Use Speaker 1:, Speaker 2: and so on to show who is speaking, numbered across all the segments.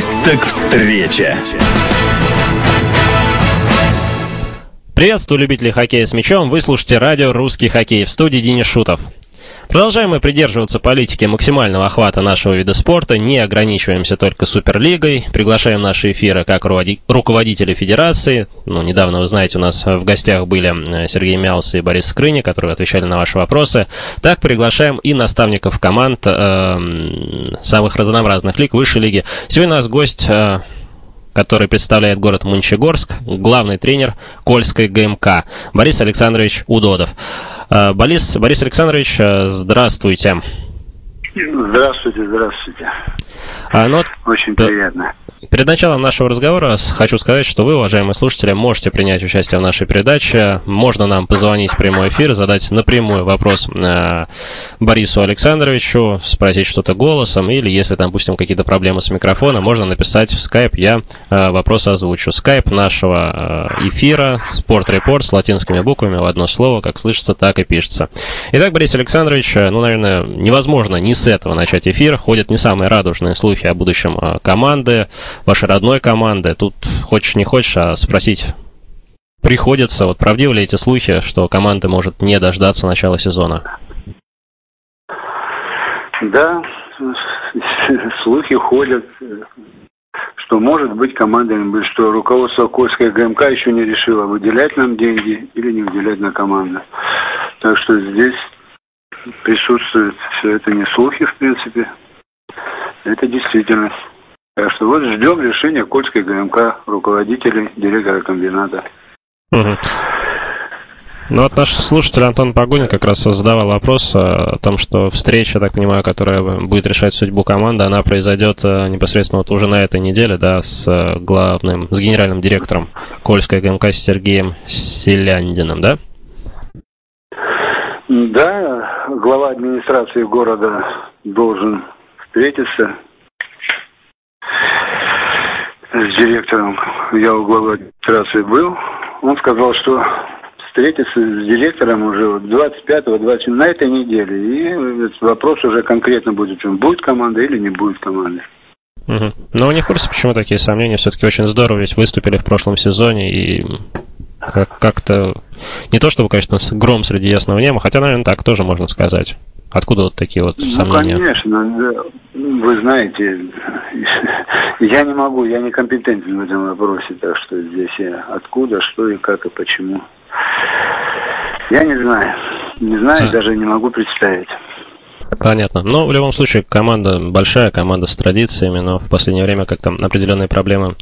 Speaker 1: Вот так встреча!
Speaker 2: Приветствую любителей хоккея с мячом. Вы слушаете радио «Русский хоккей» в студии Денис Шутов. Продолжаем мы придерживаться политики максимального охвата нашего вида спорта, не ограничиваемся только Суперлигой, приглашаем наши эфиры как руководители федерации. Ну, недавно, вы знаете, у нас в гостях были Сергей Мяус и Борис Скрыни, которые отвечали на ваши вопросы. Так приглашаем и наставников команд э, самых разнообразных лиг, высшей лиги. Сегодня у нас гость... Э, который представляет город Мончегорск, главный тренер Кольской ГМК Борис Александрович Удодов. Э, Борис, Борис Александрович, э, здравствуйте.
Speaker 3: Здравствуйте, здравствуйте.
Speaker 2: А, ну,
Speaker 3: Очень приятно.
Speaker 2: Перед началом нашего разговора хочу сказать, что вы, уважаемые слушатели, можете принять участие в нашей передаче. Можно нам позвонить в прямой эфир, задать напрямую вопрос э, Борису Александровичу, спросить что-то голосом, или если там, допустим, какие-то проблемы с микрофоном, можно написать в скайп, я э, вопрос озвучу. Скайп нашего э, эфира, спорт-репорт с латинскими буквами в одно слово, как слышится, так и пишется. Итак, Борис Александрович, ну, наверное, невозможно не с этого начать эфир. Ходят не самые радужные слухи о будущем команды вашей родной команды. Тут хочешь не хочешь, а спросить приходится. Вот правдивы ли эти слухи, что команда может не дождаться начала сезона?
Speaker 3: Да, слухи ходят, что может быть команда, что руководство Кольской ГМК еще не решило, выделять нам деньги или не выделять на команду. Так что здесь присутствует все это не слухи, в принципе, это действительность. Так что вот ждем решения Кольской ГМК, руководителей, директора комбината.
Speaker 2: Угу. Ну вот наш слушатель Антон Погонин как раз задавал вопрос о том, что встреча, так понимаю, которая будет решать судьбу команды, она произойдет э, непосредственно вот уже на этой неделе, да, с э, главным, с генеральным директором Кольской ГМК Сергеем Селяндиным, да?
Speaker 3: Да, глава администрации города должен встретиться с директором, я у главы администрации был, он сказал, что встретиться с директором уже 25-го, 27 на этой неделе. И вопрос уже конкретно будет, будет команда или не будет команды.
Speaker 2: Угу. Но не в курсе, почему такие сомнения? Все-таки очень здорово, ведь выступили в прошлом сезоне и как-то... Не то чтобы, конечно, гром среди ясного неба, хотя, наверное, так тоже можно сказать. Откуда вот такие вот сомнения?
Speaker 3: Ну, конечно. Вы знаете, я не могу, я не компетентен в этом вопросе, так что здесь я откуда, что и как и почему. Я не знаю. Не знаю, а. даже не могу представить.
Speaker 2: Понятно. Но в любом случае команда большая, команда с традициями, но в последнее время как-то определенные проблемы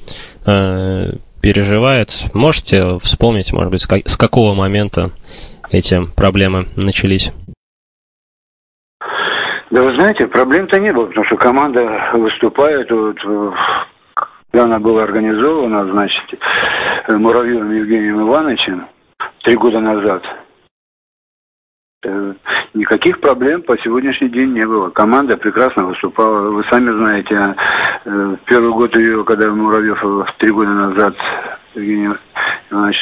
Speaker 2: э, переживает. Можете вспомнить, может быть, с какого момента эти проблемы начались?
Speaker 3: Да вы знаете, проблем-то не было, потому что команда выступает, вот, когда она была организована, значит, Муравьевым Евгением Ивановичем три года назад, э, никаких проблем по сегодняшний день не было. Команда прекрасно выступала. Вы сами знаете, э, первый год ее, когда Муравьев три года назад Евгений Иванович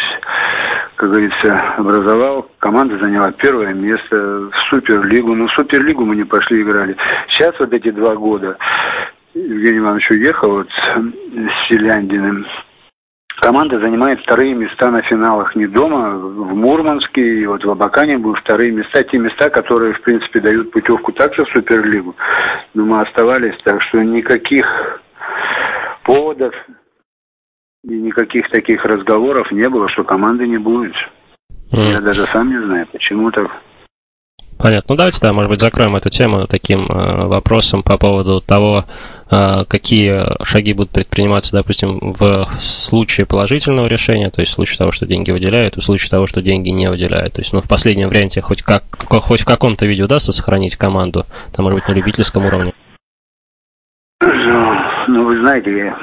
Speaker 3: как говорится, образовал. Команда заняла первое место в Суперлигу. Но в Суперлигу мы не пошли играли. Сейчас вот эти два года Евгений Иванович уехал вот с Селяндиным. Команда занимает вторые места на финалах не дома, в Мурманске и вот в Абакане будут вторые места, те места, которые, в принципе, дают путевку также в Суперлигу. Но мы оставались, так что никаких поводов и никаких таких разговоров не было, что команды не будет. Mm. Я даже сам не знаю, почему так.
Speaker 2: Понятно. Ну давайте, да, может быть, закроем эту тему таким э, вопросом по поводу того, э, какие шаги будут предприниматься, допустим, в случае положительного решения, то есть в случае того, что деньги выделяют, и в случае того, что деньги не выделяют. То есть, ну, в последнем варианте хоть, как, хоть в каком-то виде удастся сохранить команду, там, может быть, на любительском уровне.
Speaker 3: Ну, вы знаете, я,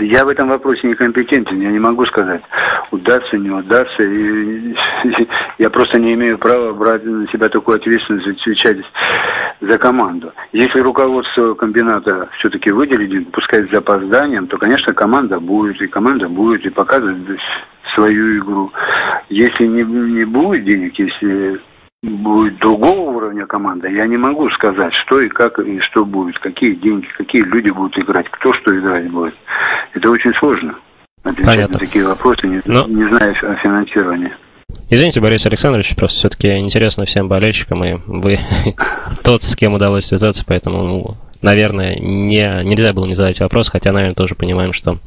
Speaker 3: я в этом вопросе некомпетентен, я не могу сказать, удастся, не удастся. И, и, я просто не имею права брать на себя такую ответственность, отвечать за команду. Если руководство комбината все-таки выделит, пускай с запозданием, то, конечно, команда будет, и команда будет, и показывать свою игру. Если не, не будет денег, если будет другого уровня команда, я не могу сказать, что и как и что будет, какие деньги, какие люди будут играть, кто что играть будет. Это очень сложно. Отвечать Понятно. на такие вопросы, не, Но... не зная о финансировании.
Speaker 2: Извините, Борис Александрович, просто все-таки интересно всем болельщикам, и вы тот, с кем удалось связаться, поэтому ну, наверное, не, нельзя было не задать вопрос, хотя, наверное, тоже понимаем, что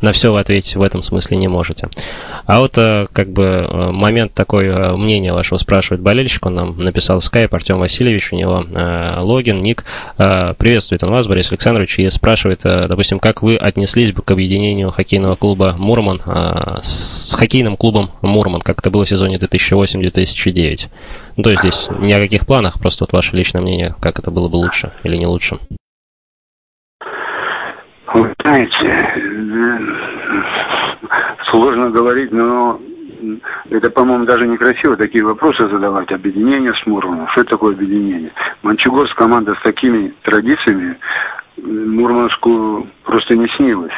Speaker 2: на все вы ответить в этом смысле не можете. А вот э, как бы э, момент такой э, мнения вашего спрашивает болельщик, он нам написал в скайп, Артем Васильевич, у него логин, ник. Приветствует он вас, Борис Александрович, и спрашивает, допустим, как вы отнеслись бы к объединению хоккейного клуба «Мурман» с хоккейным клубом «Мурман», как это было в сезоне 2008-2009? Ну, то есть здесь ни о каких планах, просто вот ваше личное мнение, как это было бы лучше или не лучше?
Speaker 3: Вы знаете, сложно говорить, но это, по-моему, даже некрасиво такие вопросы задавать. Объединение с Мурманом. Что такое объединение? Мончегорск команда с такими традициями Мурманскую просто не снилось.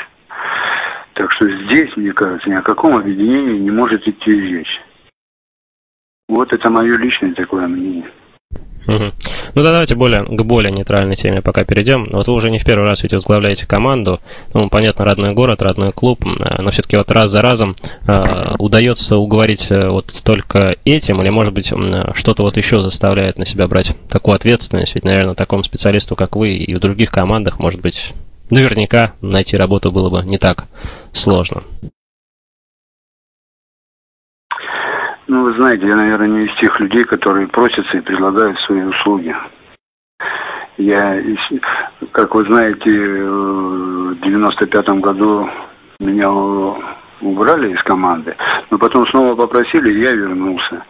Speaker 3: Так что здесь, мне кажется, ни о каком объединении не может идти речь. Вот это мое личное такое мнение.
Speaker 2: Угу. Ну да, давайте более, к более нейтральной теме пока перейдем. Вот вы уже не в первый раз ведь возглавляете команду. Ну, понятно, родной город, родной клуб, э, но все-таки вот раз за разом э, удается уговорить э, вот только этим, или, может быть, что-то вот еще заставляет на себя брать такую ответственность? Ведь, наверное, такому специалисту, как вы, и в других командах, может быть, наверняка найти работу было бы не так сложно.
Speaker 3: Вы знаете, я, наверное, не из тех людей, которые просятся и предлагают свои услуги. Я, как вы знаете, в 95-м году меня убрали из команды, но потом снова попросили, и я вернулся.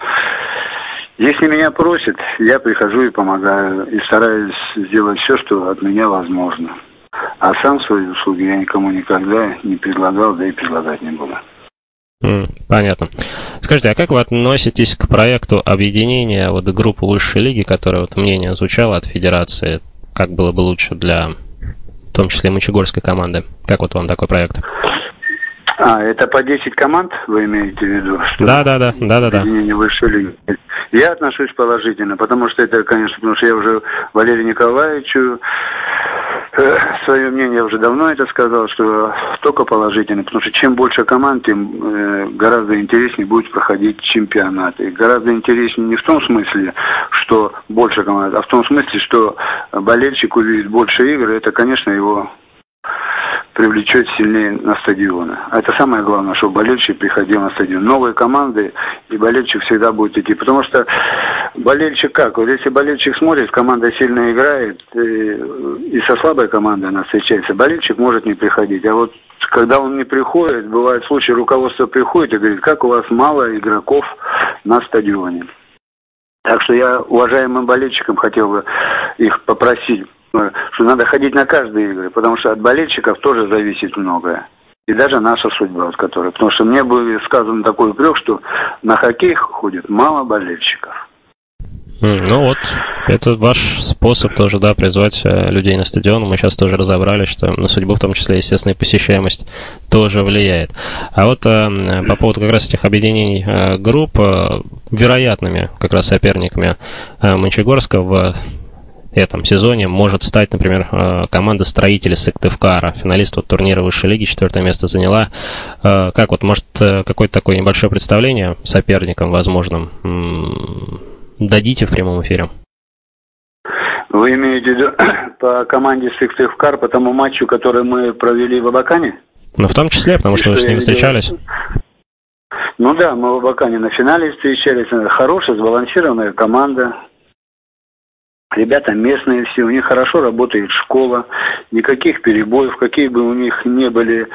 Speaker 3: Если меня просят, я прихожу и помогаю, и стараюсь сделать все, что от меня возможно. А сам свои услуги я никому никогда не предлагал, да и предлагать не буду.
Speaker 2: Понятно. Скажите, а как вы относитесь к проекту объединения вот группы высшей лиги, которое вот мнение звучало от федерации, как было бы лучше для, в том числе, Мочегорской команды? Как вот вам такой проект?
Speaker 3: А, это по 10 команд вы имеете в виду?
Speaker 2: Да, да, да, да, да, да.
Speaker 3: Объединение высшей лиги. Я отношусь положительно, потому что это, конечно, потому что я уже Валерию Николаевичу свое мнение уже давно это сказал, что только положительно, потому что чем больше команд, тем э, гораздо интереснее будет проходить чемпионат. И гораздо интереснее не в том смысле, что больше команд, а в том смысле, что болельщик увидит больше игр, это, конечно, его привлечет сильнее на стадионы. А это самое главное, чтобы болельщик приходил на стадион. Новые команды, и болельщик всегда будет идти. Потому что болельщик как? Вот если болельщик смотрит, команда сильно играет, и, и со слабой командой она встречается, болельщик может не приходить. А вот когда он не приходит, бывает случаи, руководство приходит и говорит, как у вас мало игроков на стадионе. Так что я уважаемым болельщикам хотел бы их попросить что надо ходить на каждые игры, потому что от болельщиков тоже зависит многое. И даже наша судьба, вот которая. Потому что мне было сказано такой упрек, что на хоккей ходит мало болельщиков.
Speaker 2: Ну вот, это ваш способ тоже, да, призвать э, людей на стадион. Мы сейчас тоже разобрали, что на судьбу, в том числе, естественно, и посещаемость тоже влияет. А вот э, по поводу как раз этих объединений э, групп, э, вероятными как раз соперниками э, Мончегорска в этом сезоне может стать, например, э, команда строителей Сыктывкара, финалист вот турнира высшей лиги, четвертое место заняла. Э, как вот, может, какое-то такое небольшое представление соперникам возможным дадите в прямом эфире?
Speaker 3: Вы имеете в виду по команде Сыктывкар, по тому матчу, который мы провели в Абакане?
Speaker 2: Ну, в том числе, потому что, что вы с ними встречались.
Speaker 3: Ну да, мы в Абакане на финале встречались. Хорошая, сбалансированная команда. Ребята местные все, у них хорошо работает школа, никаких перебоев, какие бы у них не были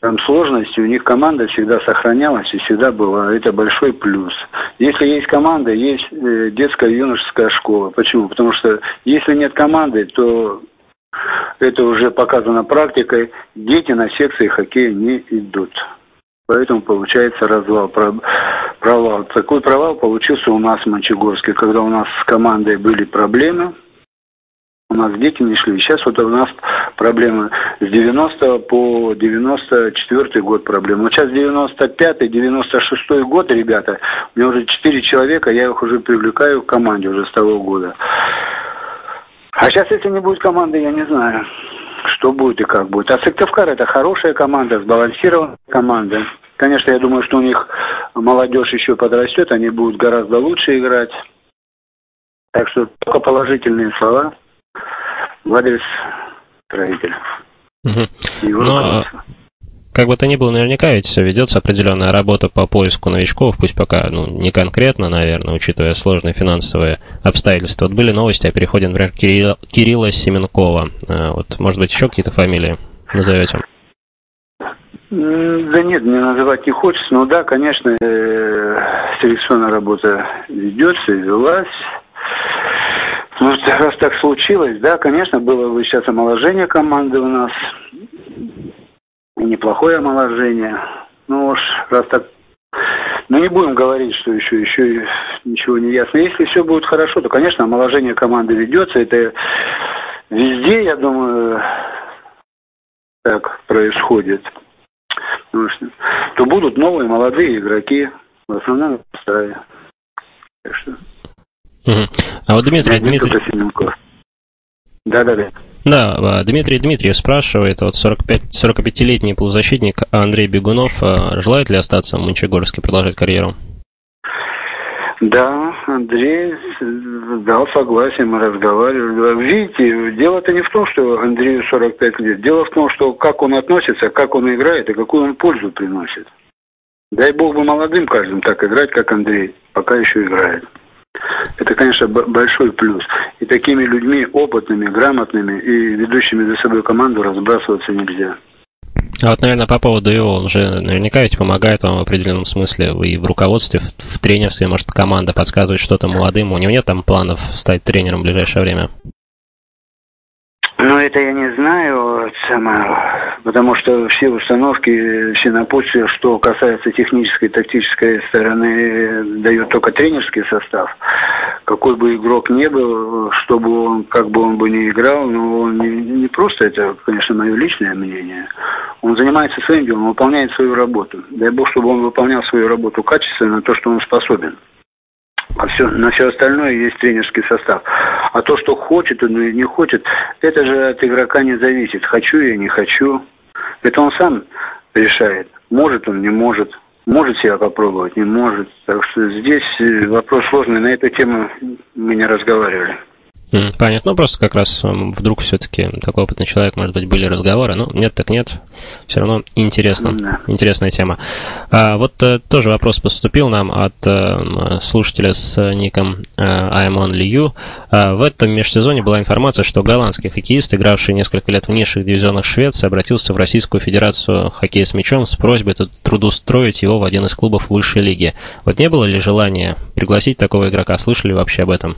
Speaker 3: там сложности, у них команда всегда сохранялась и всегда была. Это большой плюс. Если есть команда, есть э, детская юношеская школа. Почему? Потому что если нет команды, то это уже показано практикой, дети на секции хоккея не идут. Поэтому получается развал, провал. Такой провал получился у нас в Мончегорске, когда у нас с командой были проблемы, у нас дети не шли. Сейчас вот у нас проблемы с 90 по 94 год проблемы. Вот сейчас 95-96 год, ребята, у меня уже 4 человека, я их уже привлекаю к команде уже с того года. А сейчас, если не будет команды, я не знаю, что будет и как будет. А Сыктывкар это хорошая команда, сбалансированная команда. Конечно, я думаю, что у них молодежь еще подрастет, они будут гораздо лучше играть. Так что только положительные слова в адрес строителя.
Speaker 2: Угу. Но, как бы то ни было, наверняка ведь все ведется определенная работа по поиску новичков, пусть пока ну, не конкретно, наверное, учитывая сложные финансовые обстоятельства. Вот были новости о переходе, например, Кирилла, Кирилла Семенкова. А, вот, может быть, еще какие-то фамилии назовете?
Speaker 3: Да нет, мне называть не хочется, но да, конечно, э, селекционная работа ведется и велась. Ну, раз так случилось, да, конечно, было бы сейчас омоложение команды у нас. Неплохое омоложение. Ну уж, раз так... Ну, не будем говорить, что еще, еще ничего не ясно. Если все будет хорошо, то, конечно, омоложение команды ведется. Это везде, я думаю, так происходит. Ну, то будут новые молодые игроки в основном в составе.
Speaker 2: Так что... А вот Дмитрий, Дмитрий... Да, да, да. Да, Дмитрий Дмитриев спрашивает, вот 45, 45-летний полузащитник Андрей Бегунов а, желает ли остаться в Мончегорске, продолжать карьеру?
Speaker 3: Да, Андрей дал согласие, мы разговаривали. Видите, дело-то не в том, что Андрею 45 лет. Дело в том, что как он относится, как он играет и какую он пользу приносит. Дай бог бы молодым каждым так играть, как Андрей, пока еще играет. Это, конечно, большой плюс. И такими людьми, опытными, грамотными и ведущими за собой команду разбрасываться нельзя.
Speaker 2: А вот, наверное, по поводу его, он же наверняка ведь помогает вам в определенном смысле и в руководстве, в, в тренерстве, может, команда подсказывает что-то молодым. У него нет там планов стать тренером в ближайшее время?
Speaker 3: Ну, это я не знаю, сама, потому что все установки, все напутствия, что касается технической, тактической стороны, дает только тренерский состав. Какой бы игрок не был, чтобы он, как бы он бы не играл, но он не, не просто, это, конечно, мое личное мнение. Он занимается своим делом, выполняет свою работу. Дай бог, чтобы он выполнял свою работу качественно, то, что он способен. А все, на все остальное есть тренерский состав. А то, что хочет он или не хочет, это же от игрока не зависит. Хочу я, не хочу. Это он сам решает. Может он, не может. Может себя попробовать, не может. Так что здесь э, вопрос сложный. На эту тему мы не разговаривали.
Speaker 2: Понятно. Ну, просто как раз вдруг все-таки такой опытный человек, может быть, были разговоры. Ну, нет, так нет. Все равно интересно. Да. Интересная тема. А, вот а, тоже вопрос поступил нам от а, слушателя с ником Аймон Лью. А, в этом межсезоне была информация, что голландский хоккеист, игравший несколько лет в низших дивизионах Швеции, обратился в Российскую Федерацию хоккея с мячом с просьбой трудоустроить его в один из клубов высшей лиги. Вот не было ли желания пригласить такого игрока? Слышали вообще об этом?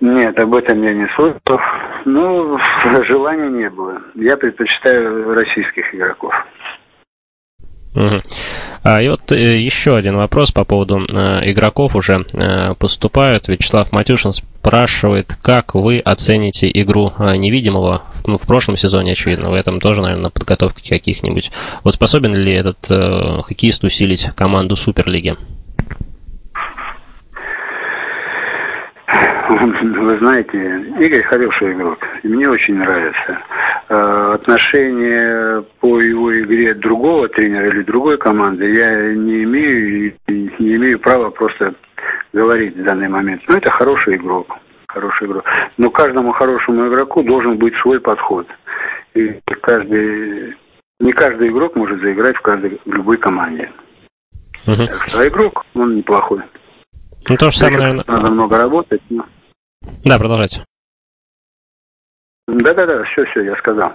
Speaker 3: Нет, об этом я не слышал. Ну, желания не было. Я предпочитаю российских игроков.
Speaker 2: А, и вот э, еще один вопрос по поводу э, игроков уже э, поступают. Вячеслав Матюшин спрашивает, как вы оцените игру э, невидимого ну, в прошлом сезоне, очевидно, в этом тоже, наверное, подготовки каких-нибудь. Вот способен ли этот хоккеист усилить команду Суперлиги?
Speaker 3: Вы знаете, Игорь хороший игрок, и мне очень нравится. Э, отношение по его игре другого тренера или другой команды я не имею и не имею права просто говорить в данный момент. Но это хороший игрок, хороший игрок. Но каждому хорошему игроку должен быть свой подход. И каждый, не каждый игрок может заиграть в каждой в любой команде. Угу. Так что а игрок, он неплохой.
Speaker 2: Ну, то же самое, наверное...
Speaker 3: Надо много работать, но...
Speaker 2: Да, продолжайте.
Speaker 3: Да-да-да, все-все, я сказал.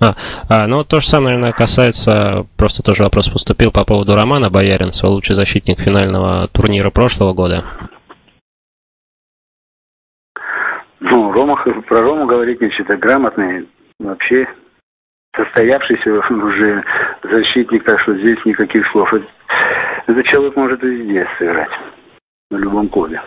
Speaker 2: А, а, ну, то же самое, наверное, касается, просто тоже вопрос поступил по поводу Романа Бояринцева, лучший защитник финального турнира прошлого года.
Speaker 3: Ну, Рома, про Рому говорить нечего, грамотный, вообще состоявшийся уже защитник, так что здесь никаких слов. Этот человек может везде сыграть, на любом клубе.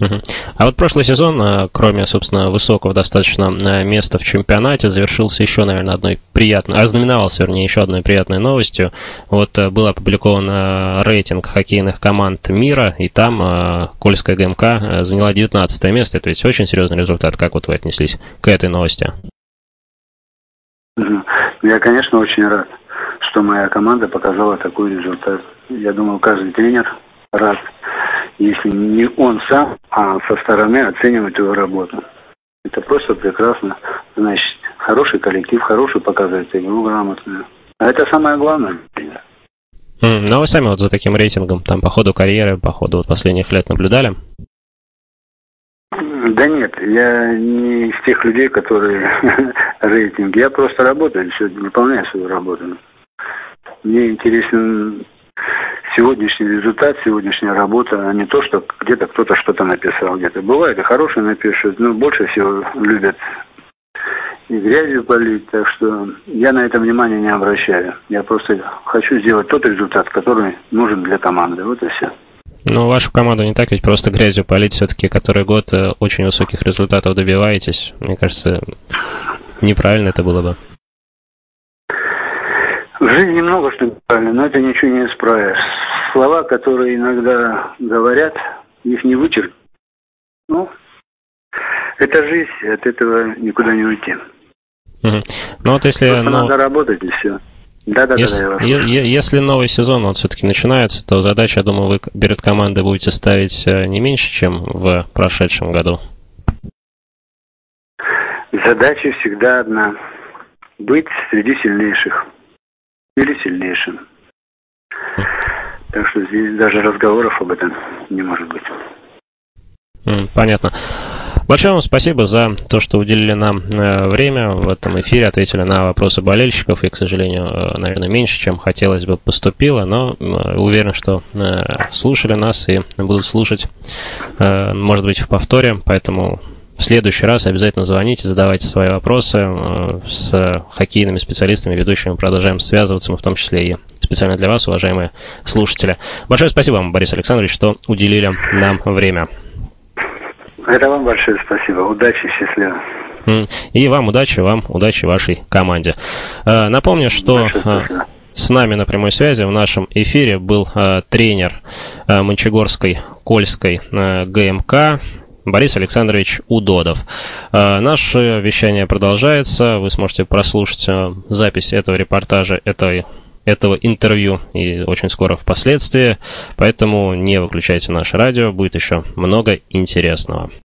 Speaker 2: А вот прошлый сезон, э, кроме, собственно, высокого достаточно э, места в чемпионате, завершился еще, наверное, одной приятной, ознаменовался, вернее, еще одной приятной новостью. Вот э, был опубликован рейтинг хоккейных команд мира, и там Кольская ГМК заняла 19 место. Это ведь очень серьезный результат. Как вот вы отнеслись к этой новости?
Speaker 3: Я, конечно, очень рад, что моя команда показала такой результат. Я думаю, каждый тренер рад если не он сам, а со стороны оценивать его работу. Это просто прекрасно. Значит, хороший коллектив, хороший показатель, игру грамотную. А это самое главное.
Speaker 2: Mm, ну, а вы сами вот за таким рейтингом, там, по ходу карьеры, по ходу вот последних лет наблюдали?
Speaker 3: Да нет, я не из тех людей, которые рейтинг. Я просто работаю, все, выполняю свою работу. Мне интересен сегодняшний результат, сегодняшняя работа, а не то, что где-то кто-то что-то написал где-то. Бывает и хорошие напишут, но больше всего любят и грязью полить, так что я на это внимание не обращаю. Я просто хочу сделать тот результат, который нужен для команды. Вот и все.
Speaker 2: Ну, вашу команду не так ведь просто грязью полить все-таки, который год э, очень высоких результатов добиваетесь. Мне кажется, неправильно это было бы.
Speaker 3: В жизни много что неправильно, но это ничего не исправишь. Слова, которые иногда говорят, их не вычеркнуть. Ну, это жизнь, от этого никуда не уйти.
Speaker 2: Угу. Ну вот если...
Speaker 3: Просто ну, надо работать и все.
Speaker 2: Да, да, если, да, да, если новый сезон вот все-таки начинается, то задача, я думаю, вы перед командой будете ставить э, не меньше, чем в прошедшем году.
Speaker 3: Задача всегда одна. Быть среди сильнейших или сильнейшим. Так что здесь даже разговоров об этом не может быть.
Speaker 2: Понятно. Большое вам спасибо за то, что уделили нам э, время в этом эфире, ответили на вопросы болельщиков, и, к сожалению, э, наверное, меньше, чем хотелось бы поступило, но э, уверен, что слушали нас и будут слушать, может быть, в повторе, поэтому в следующий раз обязательно звоните, задавайте свои вопросы. Э, с хоккейными специалистами, ведущими продолжаем связываться, мы в том числе и специально для вас, уважаемые слушатели. Большое спасибо вам, Борис Александрович, что уделили нам время.
Speaker 3: Это вам большое спасибо. Удачи, счастливо.
Speaker 2: И вам удачи, вам удачи вашей команде. Э, напомню, что э, с нами на прямой связи в нашем эфире был тренер Мончегорской Кольской ГМК Борис Александрович Удодов. Э, наше вещание продолжается. Вы сможете прослушать э, запись этого репортажа, этой этого интервью и очень скоро впоследствии. Поэтому не выключайте наше радио, будет еще много интересного.